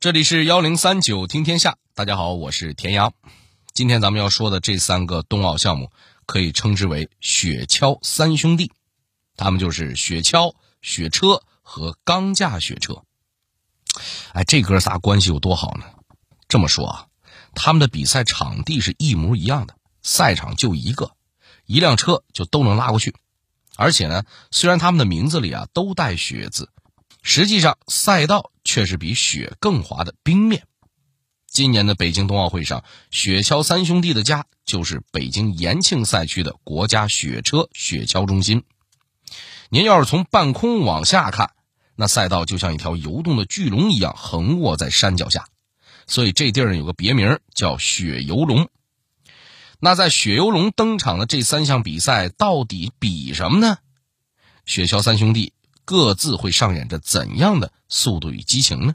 这里是幺零三九听天下，大家好，我是田阳。今天咱们要说的这三个冬奥项目，可以称之为雪橇三兄弟，他们就是雪橇、雪车和钢架雪车。哎，这哥仨关系有多好呢？这么说啊，他们的比赛场地是一模一样的，赛场就一个，一辆车就都能拉过去。而且呢，虽然他们的名字里啊都带“雪”字。实际上，赛道却是比雪更滑的冰面。今年的北京冬奥会上，雪橇三兄弟的家就是北京延庆赛区的国家雪车雪橇中心。您要是从半空往下看，那赛道就像一条游动的巨龙一样横卧在山脚下，所以这地儿有个别名叫雪游龙。那在雪游龙登场的这三项比赛到底比什么呢？雪橇三兄弟。各自会上演着怎样的速度与激情呢？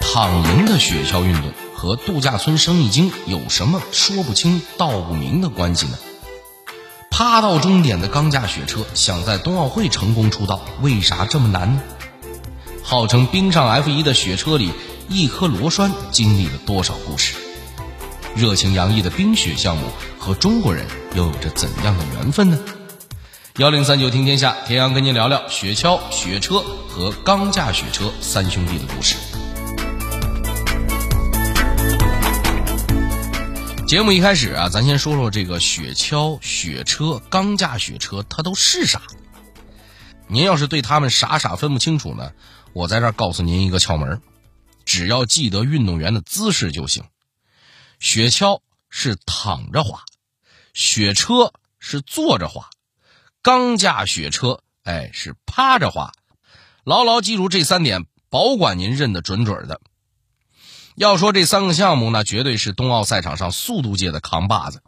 躺赢的雪橇运动和度假村生意经有什么说不清道不明的关系呢？趴到终点的钢架雪车想在冬奥会成功出道，为啥这么难呢？号称冰上 F 一的雪车里，一颗螺栓经历了多少故事？热情洋溢的冰雪项目和中国人又有着怎样的缘分呢？幺零三九听天下，田阳跟您聊聊雪橇、雪车和钢架雪车三兄弟的故事。节目一开始啊，咱先说说这个雪橇、雪车、钢架雪车，它都是啥？您要是对他们傻傻分不清楚呢，我在这儿告诉您一个窍门只要记得运动员的姿势就行。雪橇是躺着滑，雪车是坐着滑，钢架雪车哎是趴着滑。牢牢记住这三点，保管您认得准准的。要说这三个项目呢，绝对是冬奥赛场上速度界的扛把子，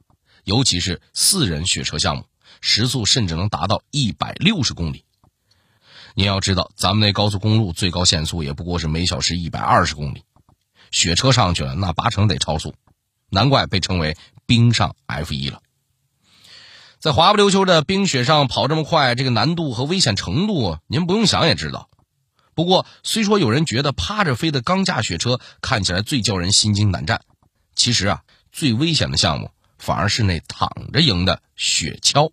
尤其是四人雪车项目，时速甚至能达到一百六十公里。您要知道，咱们那高速公路最高限速也不过是每小时一百二十公里，雪车上去了，那八成得超速。难怪被称为冰上 F 一了。在滑不溜秋的冰雪上跑这么快，这个难度和危险程度，您不用想也知道。不过，虽说有人觉得趴着飞的钢架雪车看起来最叫人心惊胆战，其实啊，最危险的项目反而是那躺着赢的雪橇。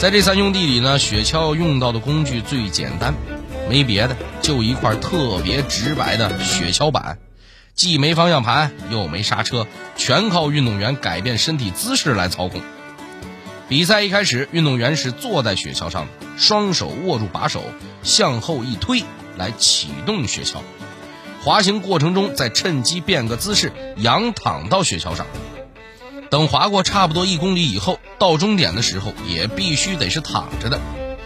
在这三兄弟里呢，雪橇用到的工具最简单。没别的，就一块特别直白的雪橇板，既没方向盘，又没刹车，全靠运动员改变身体姿势来操控。比赛一开始，运动员是坐在雪橇上的，双手握住把手，向后一推来启动雪橇。滑行过程中，再趁机变个姿势，仰躺到雪橇上。等滑过差不多一公里以后，到终点的时候，也必须得是躺着的。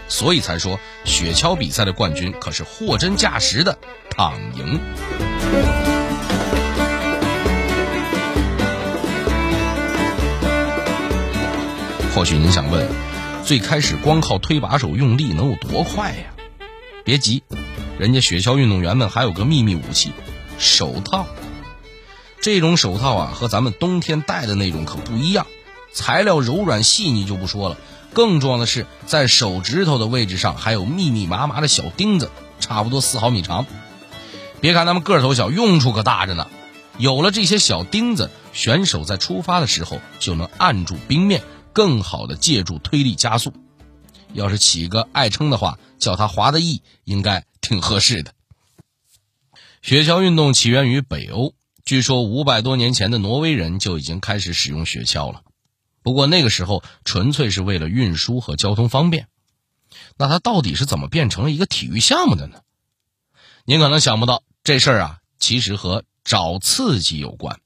所以才说，雪橇比赛的冠军可是货真价实的躺赢。或许您想问，最开始光靠推把手用力能有多快呀？别急，人家雪橇运动员们还有个秘密武器——手套。这种手套啊，和咱们冬天戴的那种可不一样，材料柔软细腻就不说了。更重要的是，在手指头的位置上还有密密麻麻的小钉子，差不多四毫米长。别看他们个头小，用处可大着呢。有了这些小钉子，选手在出发的时候就能按住冰面，更好的借助推力加速。要是起个爱称的话，叫它“滑的翼”，应该挺合适的。雪橇运动起源于北欧，据说五百多年前的挪威人就已经开始使用雪橇了。不过那个时候纯粹是为了运输和交通方便，那它到底是怎么变成了一个体育项目的呢？您可能想不到，这事儿啊，其实和找刺激有关。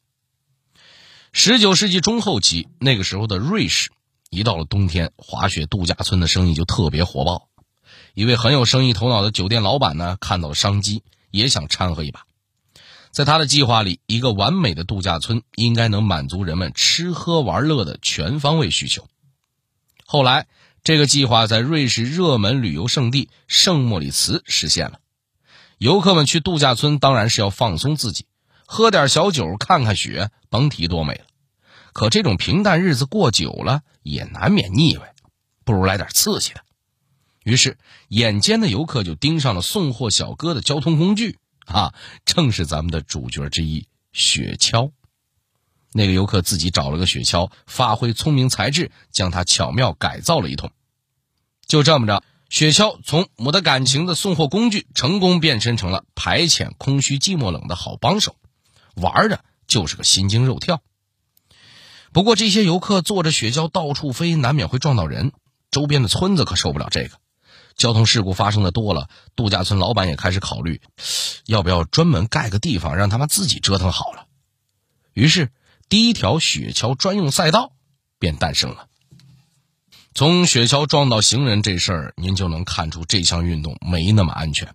十九世纪中后期，那个时候的瑞士，一到了冬天，滑雪度假村的生意就特别火爆。一位很有生意头脑的酒店老板呢，看到了商机，也想掺和一把。在他的计划里，一个完美的度假村应该能满足人们吃喝玩乐的全方位需求。后来，这个计划在瑞士热门旅游胜地圣莫里茨实现了。游客们去度假村当然是要放松自己，喝点小酒，看看雪，甭提多美了。可这种平淡日子过久了，也难免腻歪，不如来点刺激的。于是，眼尖的游客就盯上了送货小哥的交通工具啊，正是咱们的主角之一——雪橇。那个游客自己找了个雪橇，发挥聪明才智，将它巧妙改造了一通。就这么着，雪橇从没得感情的送货工具，成功变身成了排遣空虚寂寞冷的好帮手，玩的就是个心惊肉跳。不过，这些游客坐着雪橇到处飞，难免会撞到人。周边的村子可受不了这个，交通事故发生的多了，度假村老板也开始考虑，要不要专门盖个地方让他们自己折腾好了。于是，第一条雪橇专用赛道便诞生了。从雪橇撞到行人这事儿，您就能看出这项运动没那么安全，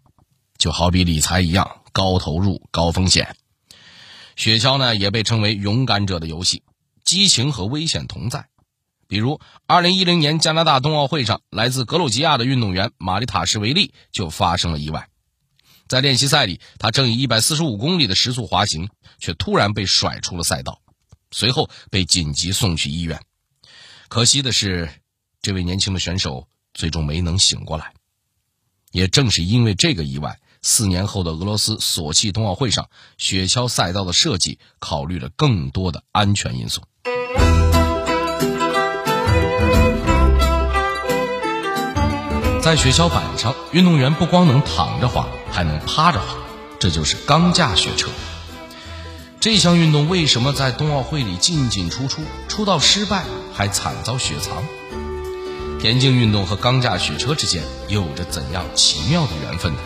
就好比理财一样，高投入高风险。雪橇呢，也被称为勇敢者的游戏。激情和危险同在，比如2010年加拿大冬奥会上，来自格鲁吉亚的运动员玛丽塔什维利就发生了意外。在练习赛里，他正以145公里的时速滑行，却突然被甩出了赛道，随后被紧急送去医院。可惜的是，这位年轻的选手最终没能醒过来。也正是因为这个意外，四年后的俄罗斯索契冬奥会上，雪橇赛道的设计考虑了更多的安全因素。在雪橇板上，运动员不光能躺着滑，还能趴着滑，这就是钢架雪车。这项运动为什么在冬奥会里进进出出，出道失败还惨遭雪藏？田径运动和钢架雪车之间有着怎样奇妙的缘分呢？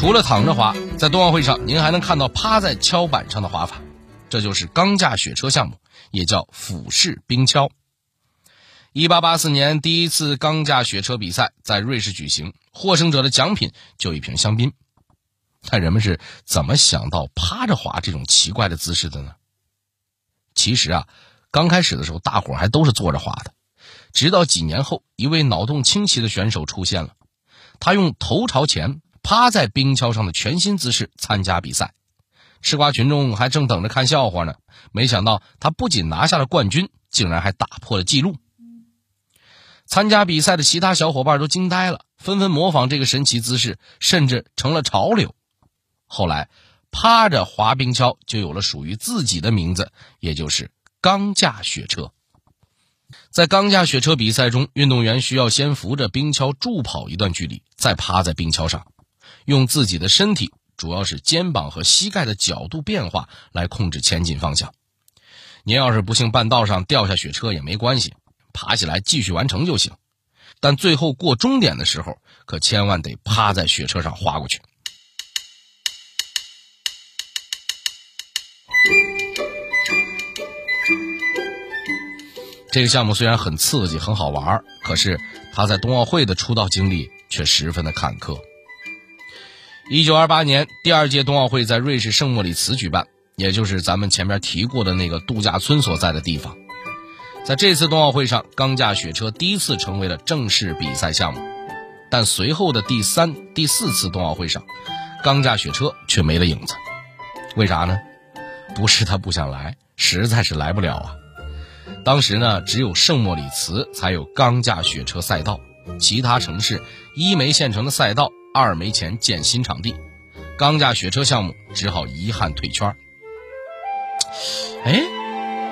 除了躺着滑，在冬奥会上您还能看到趴在跷板上的滑法，这就是钢架雪车项目，也叫俯式冰橇。一八八四年，第一次钢架雪车比赛在瑞士举行，获胜者的奖品就一瓶香槟。但人们是怎么想到趴着滑这种奇怪的姿势的呢？其实啊，刚开始的时候，大伙还都是坐着滑的，直到几年后，一位脑洞清奇的选手出现了，他用头朝前。趴在冰橇上的全新姿势参加比赛，吃瓜群众还正等着看笑话呢。没想到他不仅拿下了冠军，竟然还打破了纪录。参加比赛的其他小伙伴都惊呆了，纷纷模仿这个神奇姿势，甚至成了潮流。后来，趴着滑冰橇就有了属于自己的名字，也就是钢架雪车。在钢架雪车比赛中，运动员需要先扶着冰橇助跑一段距离，再趴在冰橇上。用自己的身体，主要是肩膀和膝盖的角度变化来控制前进方向。您要是不幸半道上掉下雪车也没关系，爬起来继续完成就行。但最后过终点的时候，可千万得趴在雪车上滑过去。这个项目虽然很刺激、很好玩，可是他在冬奥会的出道经历却十分的坎坷。一九二八年，第二届冬奥会在瑞士圣莫里茨举办，也就是咱们前面提过的那个度假村所在的地方。在这次冬奥会上，钢架雪车第一次成为了正式比赛项目，但随后的第三、第四次冬奥会上，钢架雪车却没了影子。为啥呢？不是他不想来，实在是来不了啊。当时呢，只有圣莫里茨才有钢架雪车赛道，其他城市一没现成的赛道。二没钱建新场地，钢架雪车项目只好遗憾退圈。哎，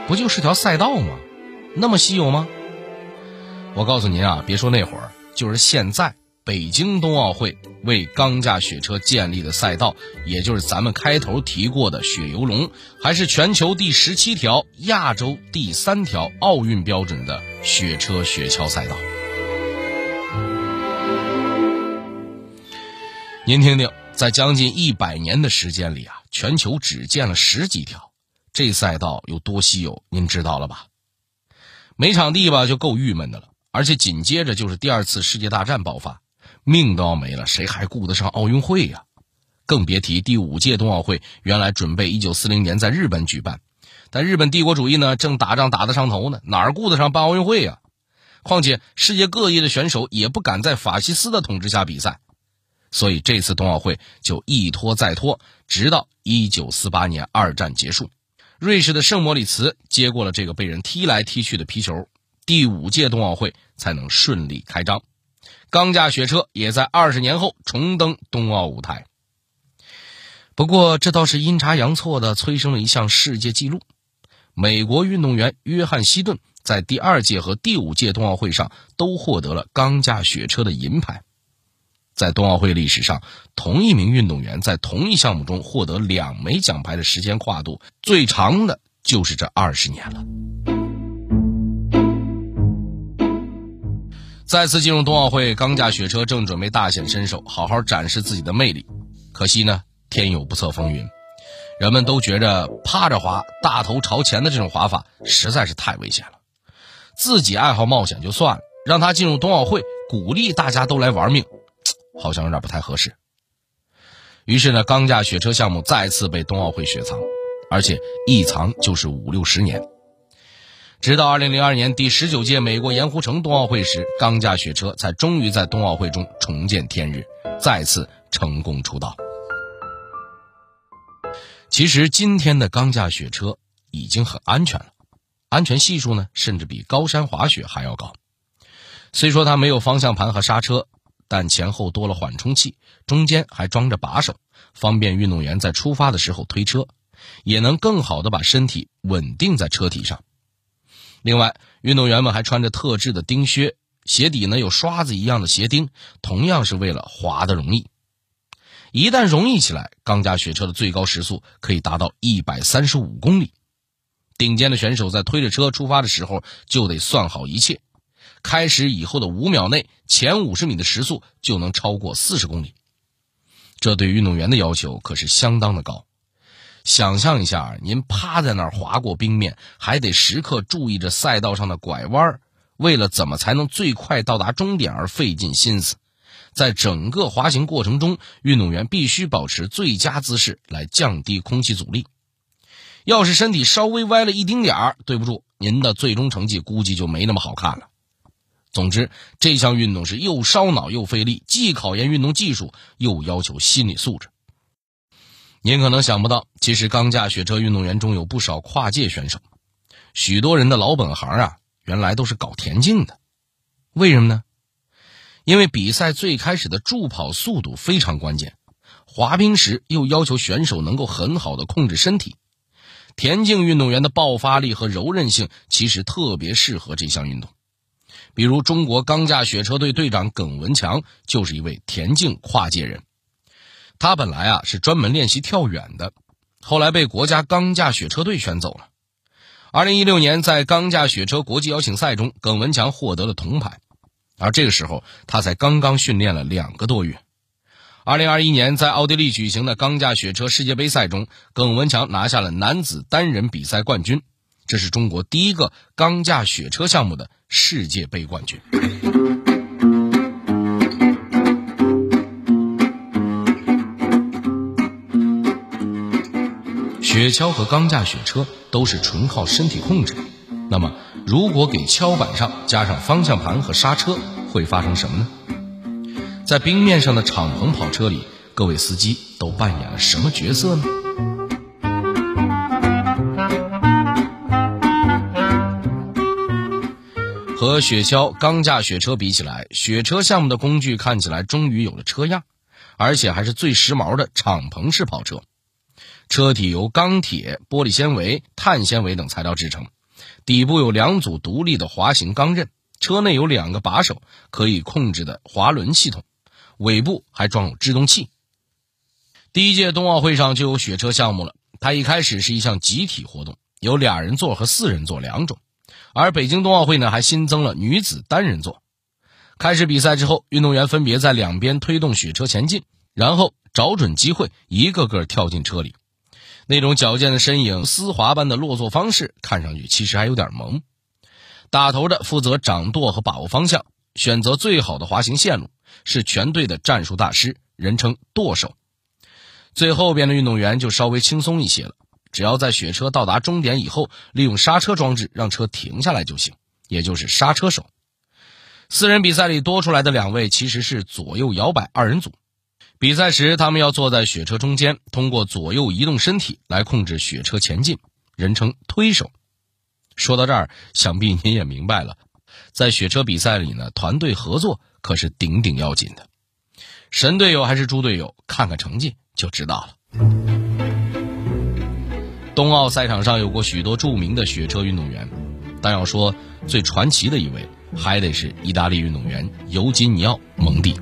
不就是条赛道吗？那么稀有吗？我告诉您啊，别说那会儿，就是现在，北京冬奥会为钢架雪车建立的赛道，也就是咱们开头提过的雪游龙，还是全球第十七条、亚洲第三条奥运标准的雪车雪橇赛道。您听听，在将近一百年的时间里啊，全球只建了十几条，这赛道有多稀有，您知道了吧？没场地吧，就够郁闷的了。而且紧接着就是第二次世界大战爆发，命都要没了，谁还顾得上奥运会呀？更别提第五届冬奥会，原来准备一九四零年在日本举办，但日本帝国主义呢，正打仗打得上头呢，哪儿顾得上办奥运会呀？况且世界各地的选手也不敢在法西斯的统治下比赛，所以这次冬奥会就一拖再拖，直到1948年二战结束，瑞士的圣莫里茨接过了这个被人踢来踢去的皮球，第五届冬奥会才能顺利开张。钢架雪车也在二十年后重登冬奥舞台。不过，这倒是阴差阳错的催生了一项世界纪录：美国运动员约翰希顿在第二届和第五届冬奥会上都获得了钢架雪车的银牌。在冬奥会历史上，同一名运动员在同一项目中获得两枚奖牌的时间跨度最长的就是这二十年了。再次进入冬奥会，钢架雪车正准备大显身手，好好展示自己的魅力。可惜呢，天有不测风云，人们都觉着趴着滑、大头朝前的这种滑法实在是太危险了。自己爱好冒险就算了，让他进入冬奥会，鼓励大家都来玩命，好像有点不太合适。于是呢，钢架雪车项目再次被冬奥会雪藏，而且一藏就是五六十年。直到二零零二年第十九届美国盐湖城冬奥会时，钢架雪车才终于在冬奥会中重见天日，再次成功出道。其实今天的钢架雪车已经很安全了，安全系数呢甚至比高山滑雪还要高。虽说它没有方向盘和刹车，但前后多了缓冲器，中间还装着把手，方便运动员在出发的时候推车，也能更好的把身体稳定在车体上。另外，运动员们还穿着特制的钉靴，鞋底呢有刷子一样的鞋钉，同样是为了滑得容易。一旦容易起来，钢架雪车的最高时速可以达到一百三十五公里。顶尖的选手在推着车出发的时候，就得算好一切。开始以后的五秒内，前五十米的时速就能超过四十公里，这对运动员的要求可是相当的高。想象一下，您趴在那儿滑过冰面，还得时刻注意着赛道上的拐弯儿，为了怎么才能最快到达终点而费尽心思。在整个滑行过程中，运动员必须保持最佳姿势来降低空气阻力。要是身体稍微歪了一丁点儿，对不住，您的最终成绩估计就没那么好看了。总之，这项运动是又烧脑又费力，既考验运动技术，又要求心理素质。您可能想不到，其实钢架雪车运动员中有不少跨界选手，许多人的老本行啊，原来都是搞田径的。为什么呢？因为比赛最开始的助跑速度非常关键，滑冰时又要求选手能够很好的控制身体。田径运动员的爆发力和柔韧性其实特别适合这项运动。比如，中国钢架雪车队队长耿文强就是一位田径跨界人。他本来啊是专门练习跳远的，后来被国家钢架雪车队选走了。二零一六年，在钢架雪车国际邀请赛中，耿文强获得了铜牌，而这个时候他才刚刚训练了两个多月。二零二一年，在奥地利举行的钢架雪车世界杯赛中，耿文强拿下了男子单人比赛冠军，这是中国第一个钢架雪车项目的世界杯冠军。雪橇和钢架雪车都是纯靠身体控制，那么如果给橇板上加上方向盘和刹车，会发生什么呢？在冰面上的敞篷跑车里，各位司机都扮演了什么角色呢？和雪橇、钢架雪车比起来，雪车项目的工具看起来终于有了车样，而且还是最时髦的敞篷式跑车。车体由钢铁、玻璃纤维、碳纤维等材料制成，底部有两组独立的滑行钢刃，车内有两个把手可以控制的滑轮系统，尾部还装有制动器。第一届冬奥会上就有雪车项目了，它一开始是一项集体活动，有俩人座和四人座两种，而北京冬奥会呢还新增了女子单人座。开始比赛之后，运动员分别在两边推动雪车前进，然后找准机会，一个个跳进车里。那种矫健的身影、丝滑般的落座方式，看上去其实还有点萌。打头的负责掌舵和把握方向，选择最好的滑行线路，是全队的战术大师，人称舵手。最后边的运动员就稍微轻松一些了，只要在雪车到达终点以后，利用刹车装置让车停下来就行，也就是刹车手。四人比赛里多出来的两位其实是左右摇摆二人组。比赛时，他们要坐在雪车中间，通过左右移动身体来控制雪车前进，人称推手。说到这儿，想必您也明白了，在雪车比赛里呢，团队合作可是顶顶要紧的。神队友还是猪队友，看看成绩就知道了。冬奥赛场上有过许多著名的雪车运动员，但要说最传奇的一位，还得是意大利运动员尤金尼奥·蒙蒂。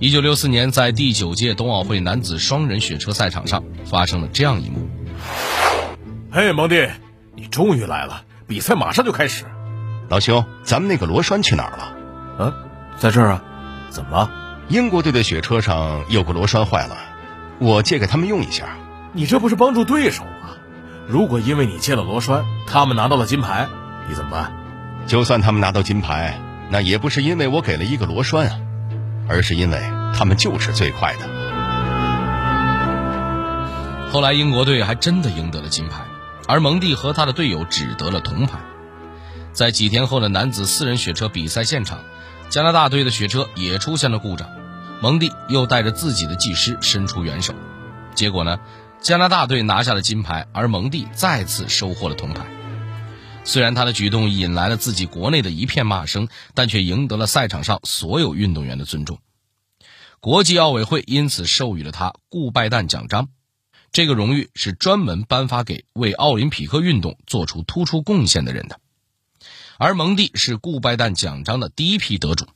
一九六四年，在第九届冬奥会男子双人雪车赛场上，发生了这样一幕。嘿，蒙蒂，你终于来了！比赛马上就开始。老兄，咱们那个螺栓去哪儿了？嗯，在这儿啊。怎么了？英国队的雪车上有个螺栓坏了，我借给他们用一下。你这不是帮助对手吗？如果因为你借了螺栓，他们拿到了金牌，你怎么办？就算他们拿到金牌，那也不是因为我给了一个螺栓啊。而是因为他们就是最快的。后来英国队还真的赢得了金牌，而蒙蒂和他的队友只得了铜牌。在几天后的男子四人雪车比赛现场，加拿大队的雪车也出现了故障，蒙蒂又带着自己的技师伸出援手，结果呢，加拿大队拿下了金牌，而蒙蒂再次收获了铜牌。虽然他的举动引来了自己国内的一片骂声，但却赢得了赛场上所有运动员的尊重。国际奥委会因此授予了他“顾拜旦奖章”，这个荣誉是专门颁发给为奥林匹克运动做出突出贡献的人的。而蒙蒂是“顾拜旦奖章”的第一批得主。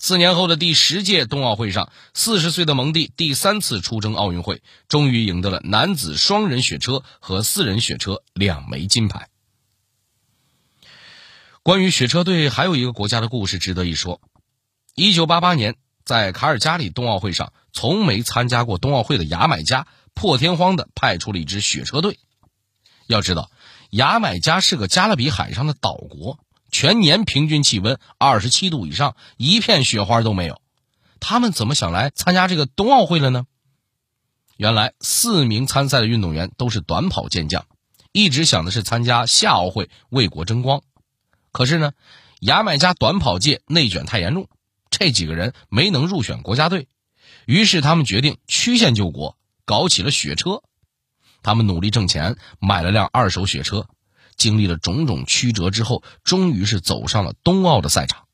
四年后的第十届冬奥会上，四十岁的蒙蒂第三次出征奥运会，终于赢得了男子双人雪车和四人雪车两枚金牌。关于雪车队，还有一个国家的故事值得一说。一九八八年，在卡尔加里冬奥会上，从没参加过冬奥会的牙买加破天荒的派出了一支雪车队。要知道，牙买加是个加勒比海上的岛国，全年平均气温二十七度以上，一片雪花都没有。他们怎么想来参加这个冬奥会了呢？原来，四名参赛的运动员都是短跑健将，一直想的是参加夏奥会为国争光。可是呢，牙买加短跑界内卷太严重，这几个人没能入选国家队，于是他们决定曲线救国，搞起了雪车。他们努力挣钱，买了辆二手雪车，经历了种种曲折之后，终于是走上了冬奥的赛场。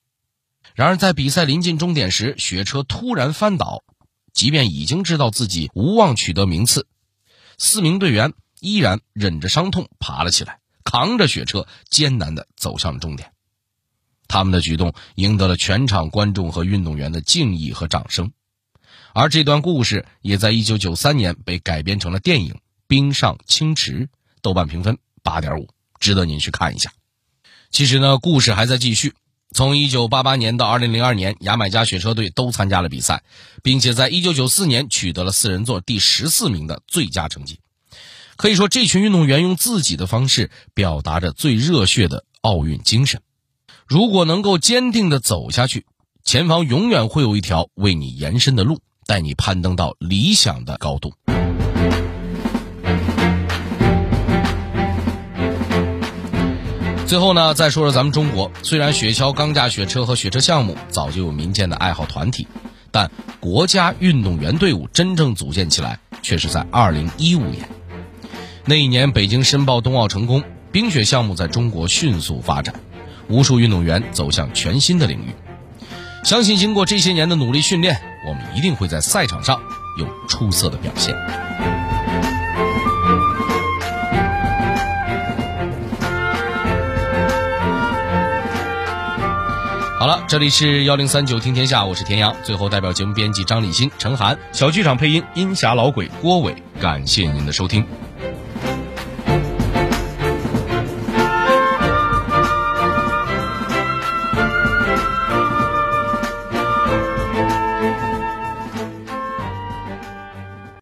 然而，在比赛临近终点时，雪车突然翻倒，即便已经知道自己无望取得名次，四名队员依然忍着伤痛爬了起来。扛着雪车艰难地走向了终点，他们的举动赢得了全场观众和运动员的敬意和掌声，而这段故事也在1993年被改编成了电影《冰上清池》，豆瓣评分8.5，值得您去看一下。其实呢，故事还在继续，从1988年到2002年，牙买加雪车队都参加了比赛，并且在1994年取得了四人座第十四名的最佳成绩。可以说，这群运动员用自己的方式表达着最热血的奥运精神。如果能够坚定地走下去，前方永远会有一条为你延伸的路，带你攀登到理想的高度。最后呢，再说说咱们中国。虽然雪橇、钢架雪车和雪车项目早就有民间的爱好团体，但国家运动员队伍真正组建起来，却是在2015年。那一年，北京申报冬奥成功，冰雪项目在中国迅速发展，无数运动员走向全新的领域。相信经过这些年的努力训练，我们一定会在赛场上有出色的表现。好了，这里是幺零三九听天下，我是田阳。最后，代表节目编辑张立新、陈涵，小剧场配音音侠老鬼郭伟，感谢您的收听。